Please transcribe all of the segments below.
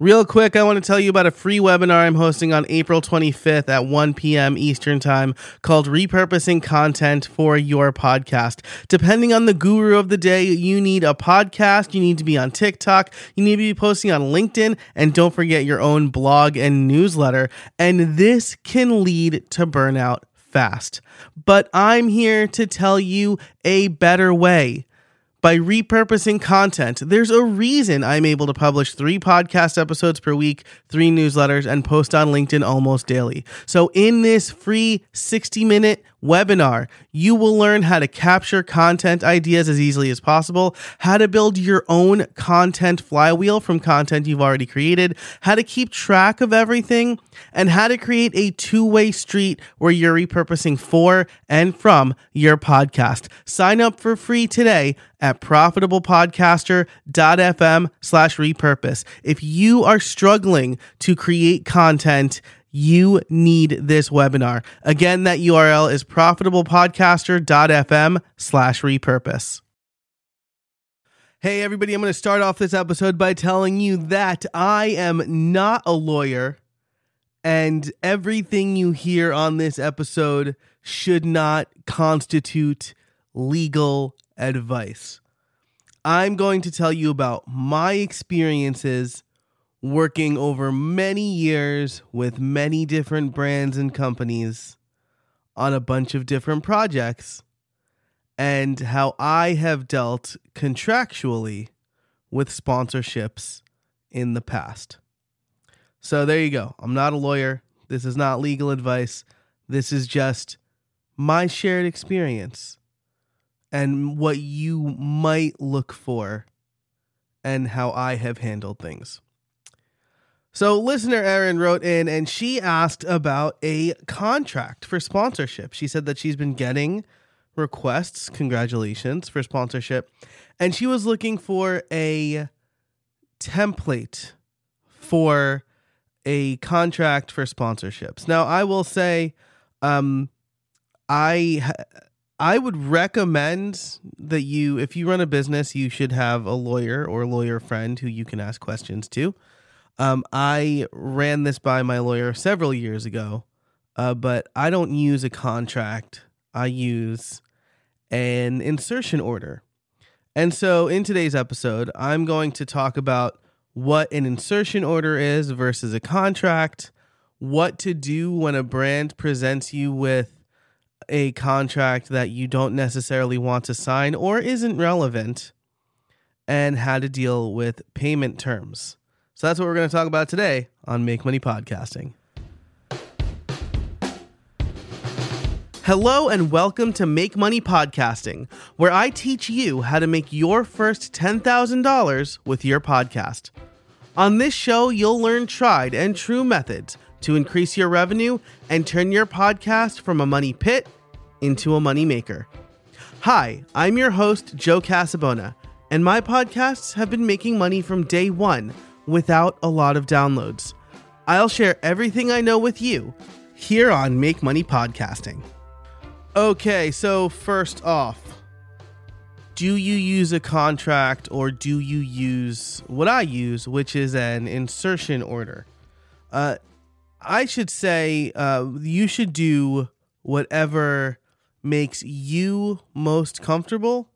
Real quick, I want to tell you about a free webinar I'm hosting on April 25th at 1 p.m. Eastern Time called Repurposing Content for Your Podcast. Depending on the guru of the day, you need a podcast, you need to be on TikTok, you need to be posting on LinkedIn, and don't forget your own blog and newsletter. And this can lead to burnout fast. But I'm here to tell you a better way by repurposing content. There's a reason I'm able to publish three podcast episodes per week, three newsletters, and post on LinkedIn almost daily. So, in this free 60 minute webinar, you will learn how to capture content ideas as easily as possible, how to build your own content flywheel from content you've already created, how to keep track of everything, and how to create a two way street where you're repurposing for and from your podcast. Sign up for free today at profitablepodcaster.fm slash repurpose. If you are struggling to create content, you need this webinar. Again, that URL is profitablepodcaster.fm slash repurpose. Hey, everybody, I'm going to start off this episode by telling you that I am not a lawyer, and everything you hear on this episode should not constitute legal advice. I'm going to tell you about my experiences working over many years with many different brands and companies on a bunch of different projects and how I have dealt contractually with sponsorships in the past. So there you go. I'm not a lawyer. This is not legal advice. This is just my shared experience and what you might look for and how I have handled things. So, listener Erin wrote in and she asked about a contract for sponsorship. She said that she's been getting requests, congratulations, for sponsorship, and she was looking for a template for a contract for sponsorships. Now, I will say, um, I I would recommend that you, if you run a business, you should have a lawyer or a lawyer friend who you can ask questions to. Um, I ran this by my lawyer several years ago, uh, but I don't use a contract. I use an insertion order. And so in today's episode, I'm going to talk about what an insertion order is versus a contract, what to do when a brand presents you with a contract that you don't necessarily want to sign or isn't relevant, and how to deal with payment terms. So that's what we're going to talk about today on Make Money Podcasting. Hello and welcome to Make Money Podcasting, where I teach you how to make your first $10,000 with your podcast. On this show, you'll learn tried and true methods to increase your revenue and turn your podcast from a money pit into a money maker. Hi, I'm your host, Joe Casabona, and my podcasts have been making money from day one without a lot of downloads. I'll share everything I know with you here on Make Money Podcasting. Okay, so first off, do you use a contract or do you use what I use, which is an insertion order? Uh, I should say uh, you should do whatever makes you most comfortable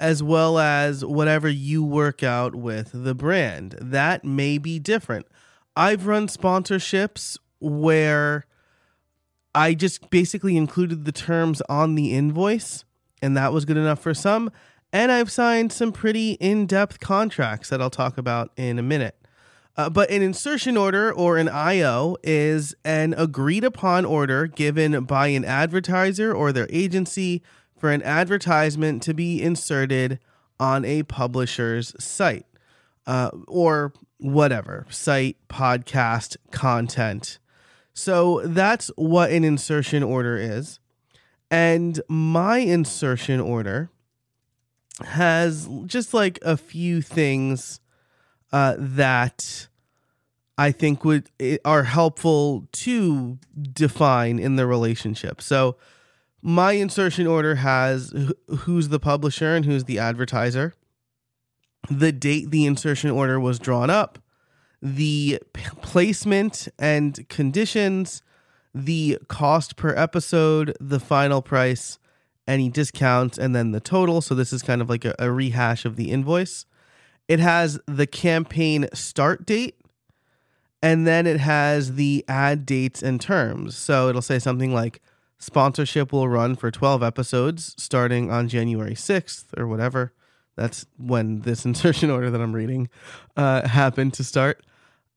as well as whatever you work out with the brand. That may be different. I've run sponsorships where I just basically included the terms on the invoice, and that was good enough for some. And I've signed some pretty in depth contracts that I'll talk about in a minute. Uh, but an insertion order or an IO is an agreed upon order given by an advertiser or their agency for an advertisement to be inserted on a publisher's site uh, or whatever site, podcast, content. So that's what an insertion order is. And my insertion order has just like a few things uh, that I think would are helpful to define in the relationship. So my insertion order has who's the publisher and who's the advertiser, the date the insertion order was drawn up, the placement and conditions, the cost per episode, the final price, any discounts, and then the total. So this is kind of like a, a rehash of the invoice. It has the campaign start date, and then it has the ad dates and terms. So it'll say something like sponsorship will run for 12 episodes starting on January 6th or whatever. That's when this insertion order that I'm reading uh, happened to start.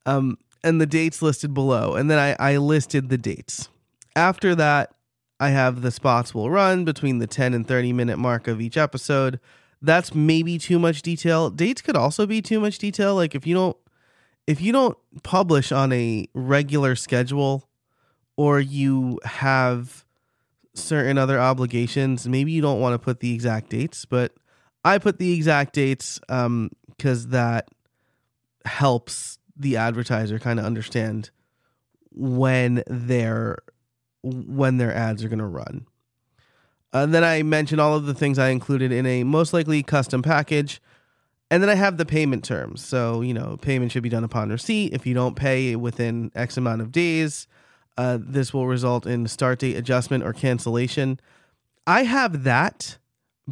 Um, and the dates listed below. And then I, I listed the dates. After that, I have the spots will run between the 10 and 30 minute mark of each episode. That's maybe too much detail. Dates could also be too much detail. Like if you don't if you don't publish on a regular schedule or you have certain other obligations, maybe you don't want to put the exact dates, but I put the exact dates um cuz that helps the advertiser kind of understand when their when their ads are going to run. And uh, then I mentioned all of the things I included in a most likely custom package. And then I have the payment terms. So, you know, payment should be done upon receipt. If you don't pay within X amount of days, uh, this will result in start date adjustment or cancellation. I have that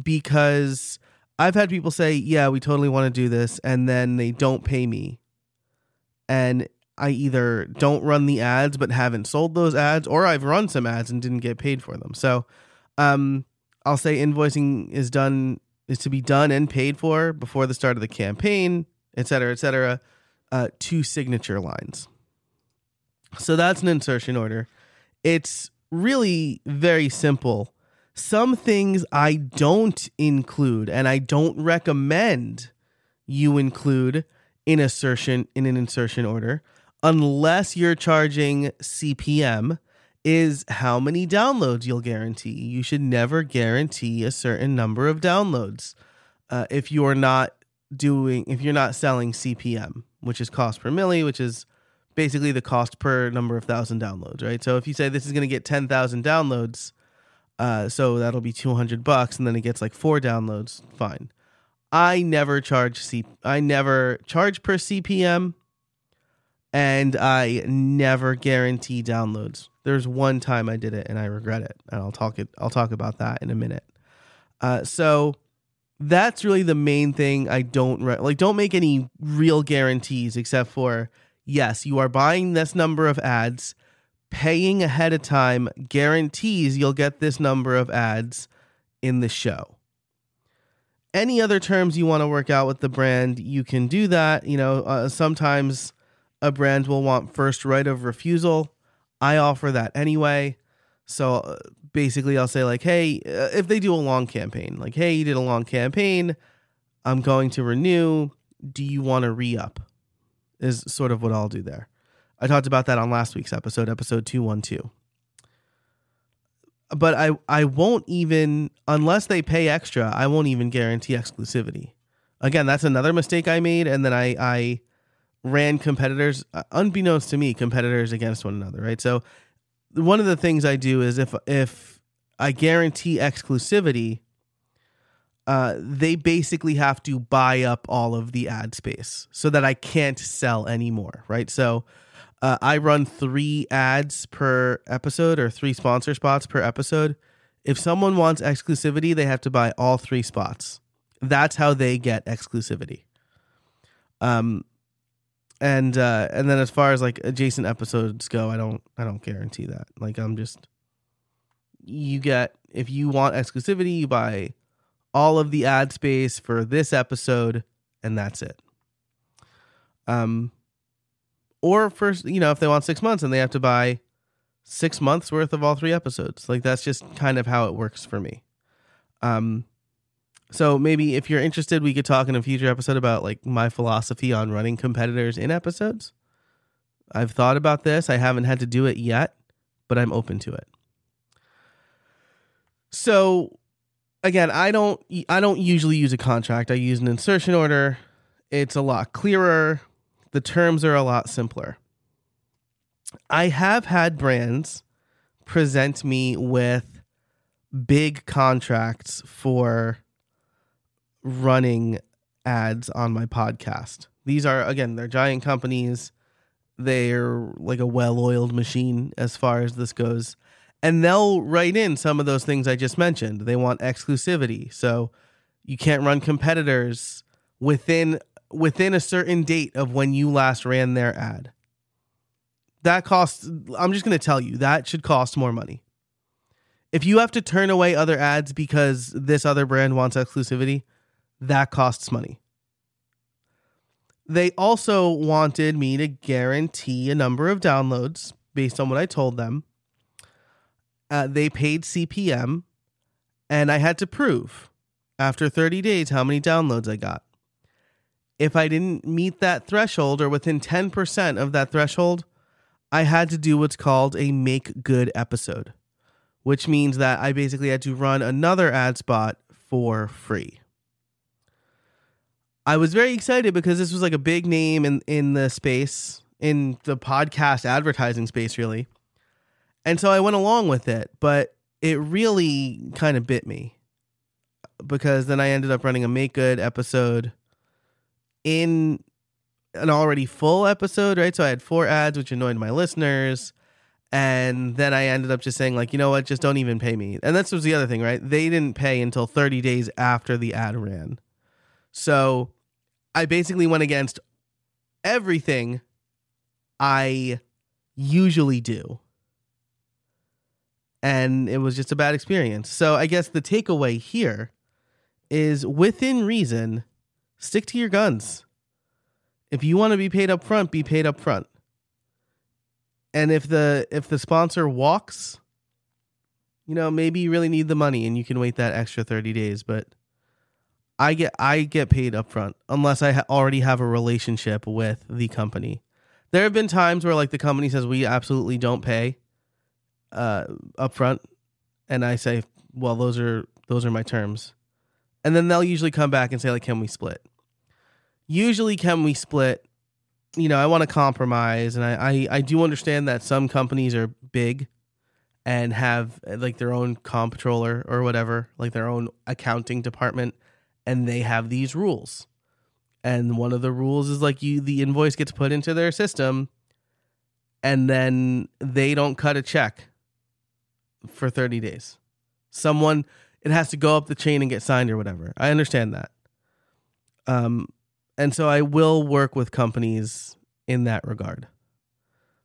because I've had people say, yeah, we totally want to do this. And then they don't pay me and I either don't run the ads but haven't sold those ads, or I've run some ads and didn't get paid for them. So, um, I'll say invoicing is done is to be done and paid for before the start of the campaign, et cetera, et cetera. Uh, two signature lines. So that's an insertion order. It's really very simple. Some things I don't include and I don't recommend you include in assertion in an insertion order unless you're charging CPM is how many downloads you'll guarantee. You should never guarantee a certain number of downloads uh, if you're not doing if you're not selling CPM, which is cost per milli, which is basically the cost per number of thousand downloads, right? So if you say this is going to get 10,000 downloads, uh, so that'll be 200 bucks and then it gets like four downloads, fine. I never charge C I never charge per CPM and I never guarantee downloads. There's one time I did it and I regret it. And I'll talk it I'll talk about that in a minute. Uh, so that's really the main thing I don't re- like don't make any real guarantees except for yes, you are buying this number of ads, paying ahead of time guarantees you'll get this number of ads in the show any other terms you want to work out with the brand, you can do that. You know, uh, sometimes a brand will want first right of refusal. I offer that anyway. So uh, basically, I'll say, like, hey, uh, if they do a long campaign, like, hey, you did a long campaign, I'm going to renew. Do you want to re up? Is sort of what I'll do there. I talked about that on last week's episode, episode 212 but I I won't even unless they pay extra, I won't even guarantee exclusivity. Again, that's another mistake I made, and then I I ran competitors unbeknownst to me, competitors against one another, right? So one of the things I do is if if I guarantee exclusivity, uh, they basically have to buy up all of the ad space so that I can't sell anymore, right? So uh, I run three ads per episode or three sponsor spots per episode. If someone wants exclusivity, they have to buy all three spots. That's how they get exclusivity. Um, and uh, and then as far as like adjacent episodes go, I don't I don't guarantee that. Like I'm just you get if you want exclusivity, you buy all of the ad space for this episode, and that's it. Um, or for you know if they want six months and they have to buy six months worth of all three episodes. Like that's just kind of how it works for me. Um so maybe if you're interested we could talk in a future episode about like my philosophy on running competitors in episodes. I've thought about this. I haven't had to do it yet but i'm open to it. So again i don't i don't usually use a contract i use an insertion order it's a lot clearer the terms are a lot simpler. I have had brands present me with big contracts for running ads on my podcast. These are again, they're giant companies. They're like a well-oiled machine as far as this goes. And they'll write in some of those things I just mentioned. They want exclusivity. So you can't run competitors within within a certain date of when you last ran their ad. That costs I'm just going to tell you, that should cost more money. If you have to turn away other ads because this other brand wants exclusivity, that costs money. They also wanted me to guarantee a number of downloads based on what I told them. Uh, they paid CPM, and I had to prove after 30 days how many downloads I got. If I didn't meet that threshold or within 10% of that threshold, I had to do what's called a make good episode which means that I basically had to run another ad spot for free. I was very excited because this was like a big name in, in the space, in the podcast advertising space, really. And so I went along with it, but it really kind of bit me because then I ended up running a make good episode in an already full episode, right? So I had four ads, which annoyed my listeners. And then I ended up just saying, like, you know what, just don't even pay me. And this was the other thing, right? They didn't pay until 30 days after the ad ran. So I basically went against everything I usually do. And it was just a bad experience. So I guess the takeaway here is within reason, stick to your guns. If you want to be paid up front, be paid up front and if the if the sponsor walks you know maybe you really need the money and you can wait that extra 30 days but i get i get paid up front unless i ha- already have a relationship with the company there have been times where like the company says we absolutely don't pay uh up front and i say well those are those are my terms. And then they'll usually come back and say like can we split? Usually can we split? You know, I want to compromise, and I, I I do understand that some companies are big and have like their own comptroller or whatever, like their own accounting department, and they have these rules. And one of the rules is like you the invoice gets put into their system and then they don't cut a check for 30 days. Someone it has to go up the chain and get signed or whatever. I understand that. Um and so I will work with companies in that regard.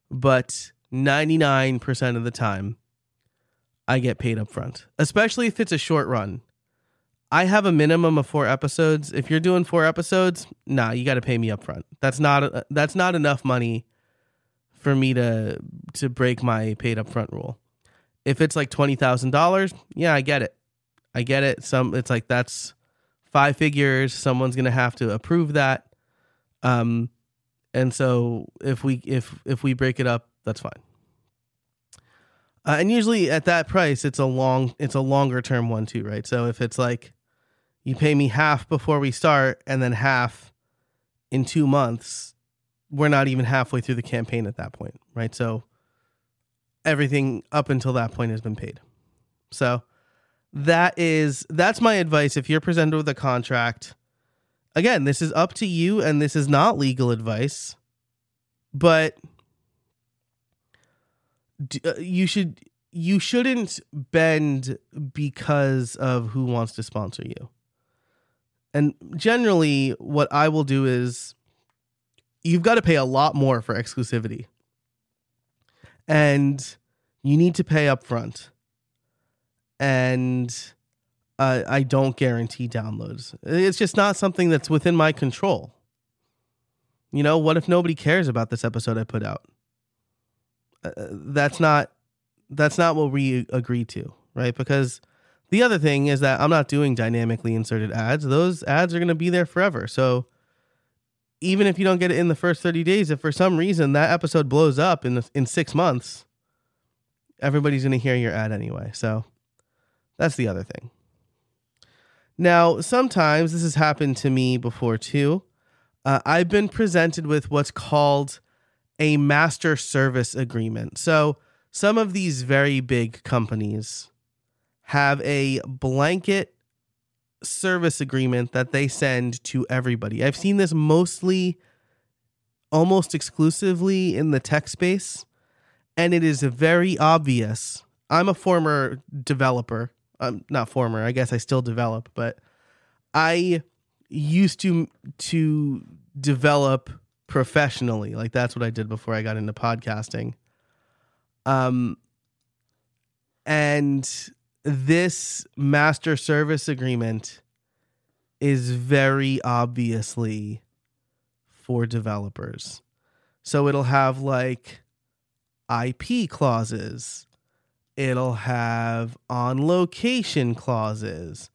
But 99% of the time, I get paid up front, especially if it's a short run. I have a minimum of four episodes. If you're doing four episodes, nah, you got to pay me up front. That's not that's not enough money for me to to break my paid up front rule. If it's like twenty thousand dollars, yeah, I get it. I get it. Some it's like that's five figures. Someone's gonna have to approve that. Um, and so if we if if we break it up, that's fine. Uh, and usually at that price, it's a long it's a longer term one too, right? So if it's like you pay me half before we start and then half in two months, we're not even halfway through the campaign at that point, right? So everything up until that point has been paid. So that is that's my advice. If you're presented with a contract again this is up to you and this is not legal advice but uh, you should you shouldn't bend because of who wants to sponsor you. And generally what i will do is you've got to pay a lot more for exclusivity and you need to pay up front and uh, I don't guarantee downloads. It's just not something that's within my control. You know, what if nobody cares about this episode I put out? Uh, that's not that's not what we agreed to, right? Because the other thing is that I'm not doing dynamically inserted ads. Those ads are going to be there forever. So even if you don't get it in the first 30 days, if for some reason that episode blows up in the, in 6 months, everybody's going to hear your ad anyway. So that's the other thing. Now, sometimes this has happened to me before too. Uh, I've been presented with what's called a master service agreement. So, some of these very big companies have a blanket service agreement that they send to everybody. I've seen this mostly almost exclusively in the tech space and it is very obvious. I'm a former developer. I'm not former. I guess I still develop, but I used to to develop professionally. Like that's what I did before I got into podcasting. Um and this master service agreement is very obviously for developers. So it'll have like IP clauses, it'll have on location clauses,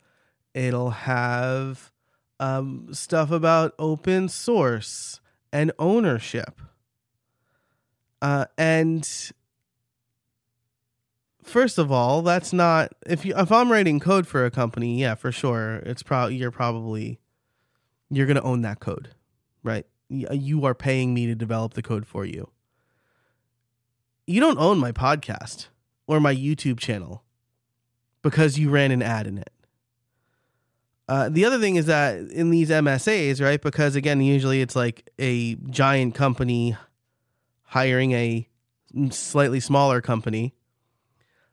it'll have um, stuff about open source and ownership. Uh, and first of all, that's not if you if I'm writing code for a company, yeah, for sure, it's probably you're probably you're gonna own that code, right? You are paying me to develop the code for you. You don't own my podcast or my YouTube channel because you ran an ad in it. Uh, the other thing is that in these MSAs, right? Because again, usually it's like a giant company hiring a slightly smaller company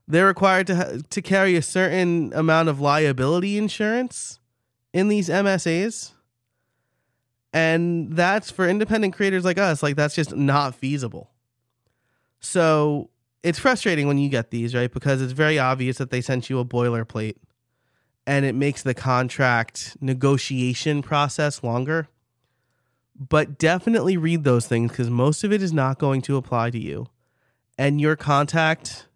they're required to ha- to carry a certain amount of liability insurance in these MSAs. And that's for independent creators like us, like that's just not feasible. So it's frustrating when you get these, right? Because it's very obvious that they sent you a boilerplate and it makes the contract negotiation process longer. But definitely read those things because most of it is not going to apply to you. And your contact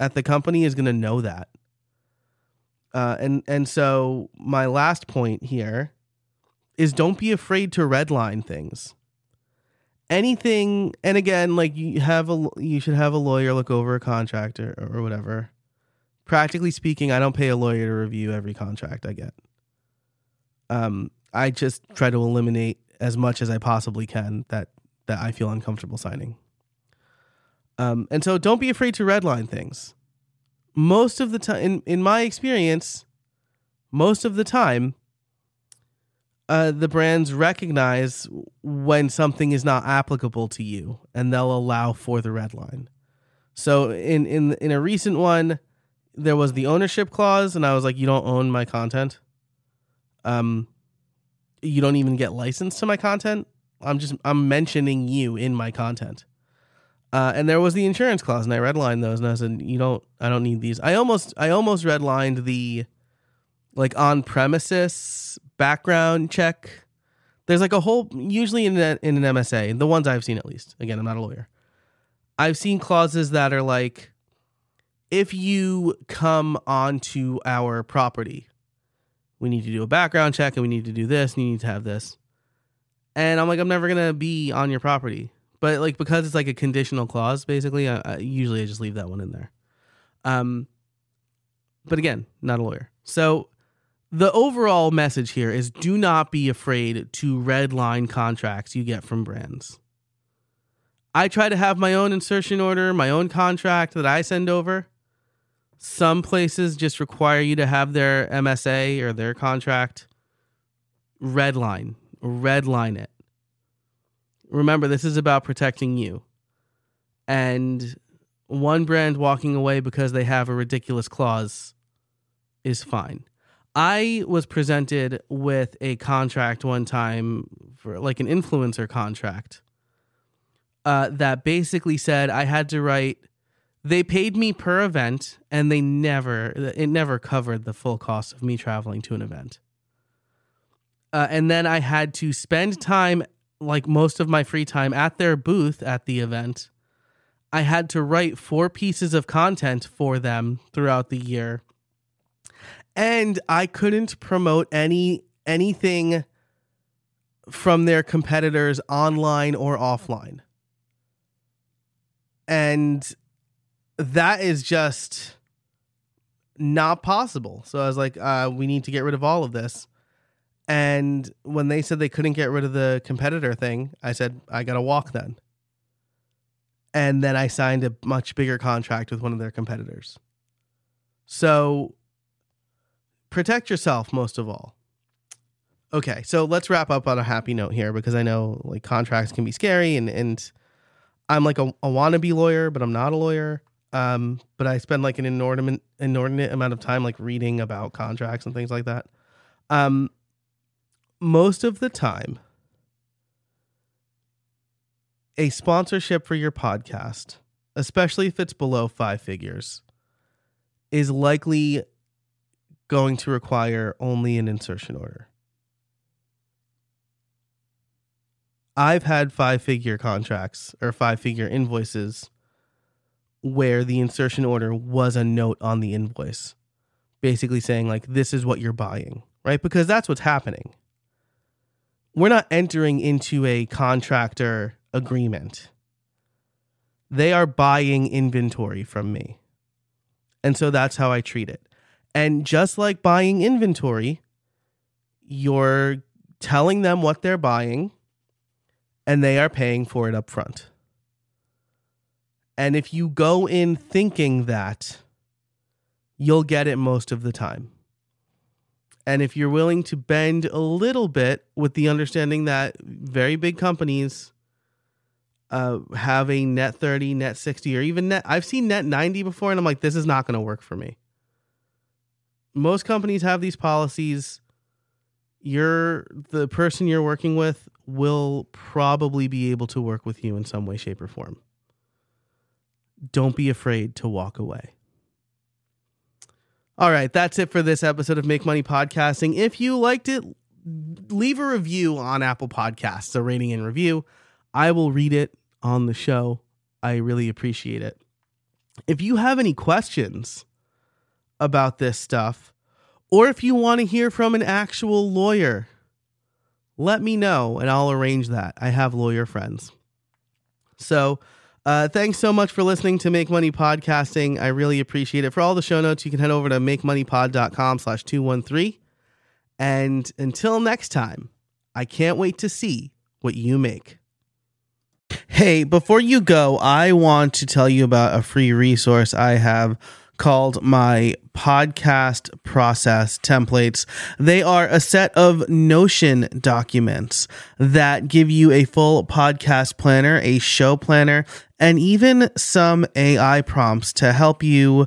at the company is going to know that. Uh, and and so my last point here is don't be afraid to redline things. Anything, and again, like you have a you should have a lawyer look over a contract or, or whatever. Practically speaking, I don't pay a lawyer to review every contract I get. Um, I just try to eliminate as much as I possibly can that that I feel uncomfortable signing. Um, and so don't be afraid to redline things. Most of the time, in, in my experience, most of the time, uh, the brands recognize when something is not applicable to you and they'll allow for the red line. So in, in, in a recent one, there was the ownership clause, and I was like, you don't own my content. Um, you don't even get licensed to my content. I'm just I'm mentioning you in my content. Uh, and there was the insurance clause, and I redlined those, and I said, "You don't, I don't need these." I almost, I almost redlined the like on premises background check. There's like a whole, usually in a, in an MSA, the ones I've seen at least. Again, I'm not a lawyer. I've seen clauses that are like, if you come onto our property, we need to do a background check, and we need to do this, and you need to have this. And I'm like, I'm never gonna be on your property but like because it's like a conditional clause, basically, I, I, usually I just leave that one in there. Um, but again, not a lawyer. So the overall message here is: do not be afraid to red line contracts you get from brands. I try to have my own insertion order, my own contract that I send over. Some places just require you to have their MSA or their contract redline, redline it remember this is about protecting you. And one brand walking away because they have a ridiculous clause is fine. I was presented with a contract one time for like an influencer contract uh, that basically said I had to write. They paid me per event, and they never it never covered the full cost of me traveling to an event. Uh, and then I had to spend time like most of my free time at their booth at the event. I had to write four pieces of content for them throughout the year. And I couldn't promote any anything from their competitors online or offline. And that is just not possible. So I was like, uh, we need to get rid of all of this. And when they said they couldn't get rid of the competitor thing, I said, I got to walk then. And then I signed a much bigger contract with one of their competitors. So protect yourself most of all. Okay, so let's wrap up on a happy note here because I know like contracts can be scary and and I'm like a, a wannabe lawyer, but I'm not a lawyer. Um, but I spend like an inordinate inordinate amount of time like reading about contracts and things like that. Um, most of the time, a sponsorship for your podcast, especially if it's below five figures, is likely going to require only an insertion order. I've had five figure contracts or five figure invoices where the insertion order was a note on the invoice, basically saying, like, this is what you're buying, right? Because that's what's happening. We're not entering into a contractor agreement, they are buying inventory from me. And so that's how I treat it. And just like buying inventory, you're telling them what they're buying and they are paying for it up front. And if you go in thinking that, you'll get it most of the time. And if you're willing to bend a little bit with the understanding that very big companies uh, have a net 30, net 60, or even net, I've seen net 90 before, and I'm like, this is not going to work for me. Most companies have these policies. You're the person you're working with will probably be able to work with you in some way, shape, or form. Don't be afraid to walk away. All right, that's it for this episode of Make Money Podcasting. If you liked it, leave a review on Apple Podcasts, a rating and review. I will read it on the show. I really appreciate it. If you have any questions about this stuff, or if you want to hear from an actual lawyer, let me know and I'll arrange that. I have lawyer friends. So, uh, thanks so much for listening to Make Money Podcasting. I really appreciate it. For all the show notes, you can head over to makemoneypod.com slash 213. And until next time, I can't wait to see what you make. Hey, before you go, I want to tell you about a free resource I have called my podcast process templates. They are a set of Notion documents that give you a full podcast planner, a show planner, and even some AI prompts to help you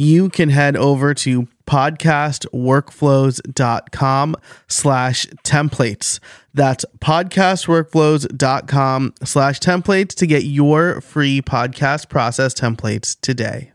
you can head over to podcastworkflows.com slash templates. That's podcastworkflows.com slash templates to get your free podcast process templates today.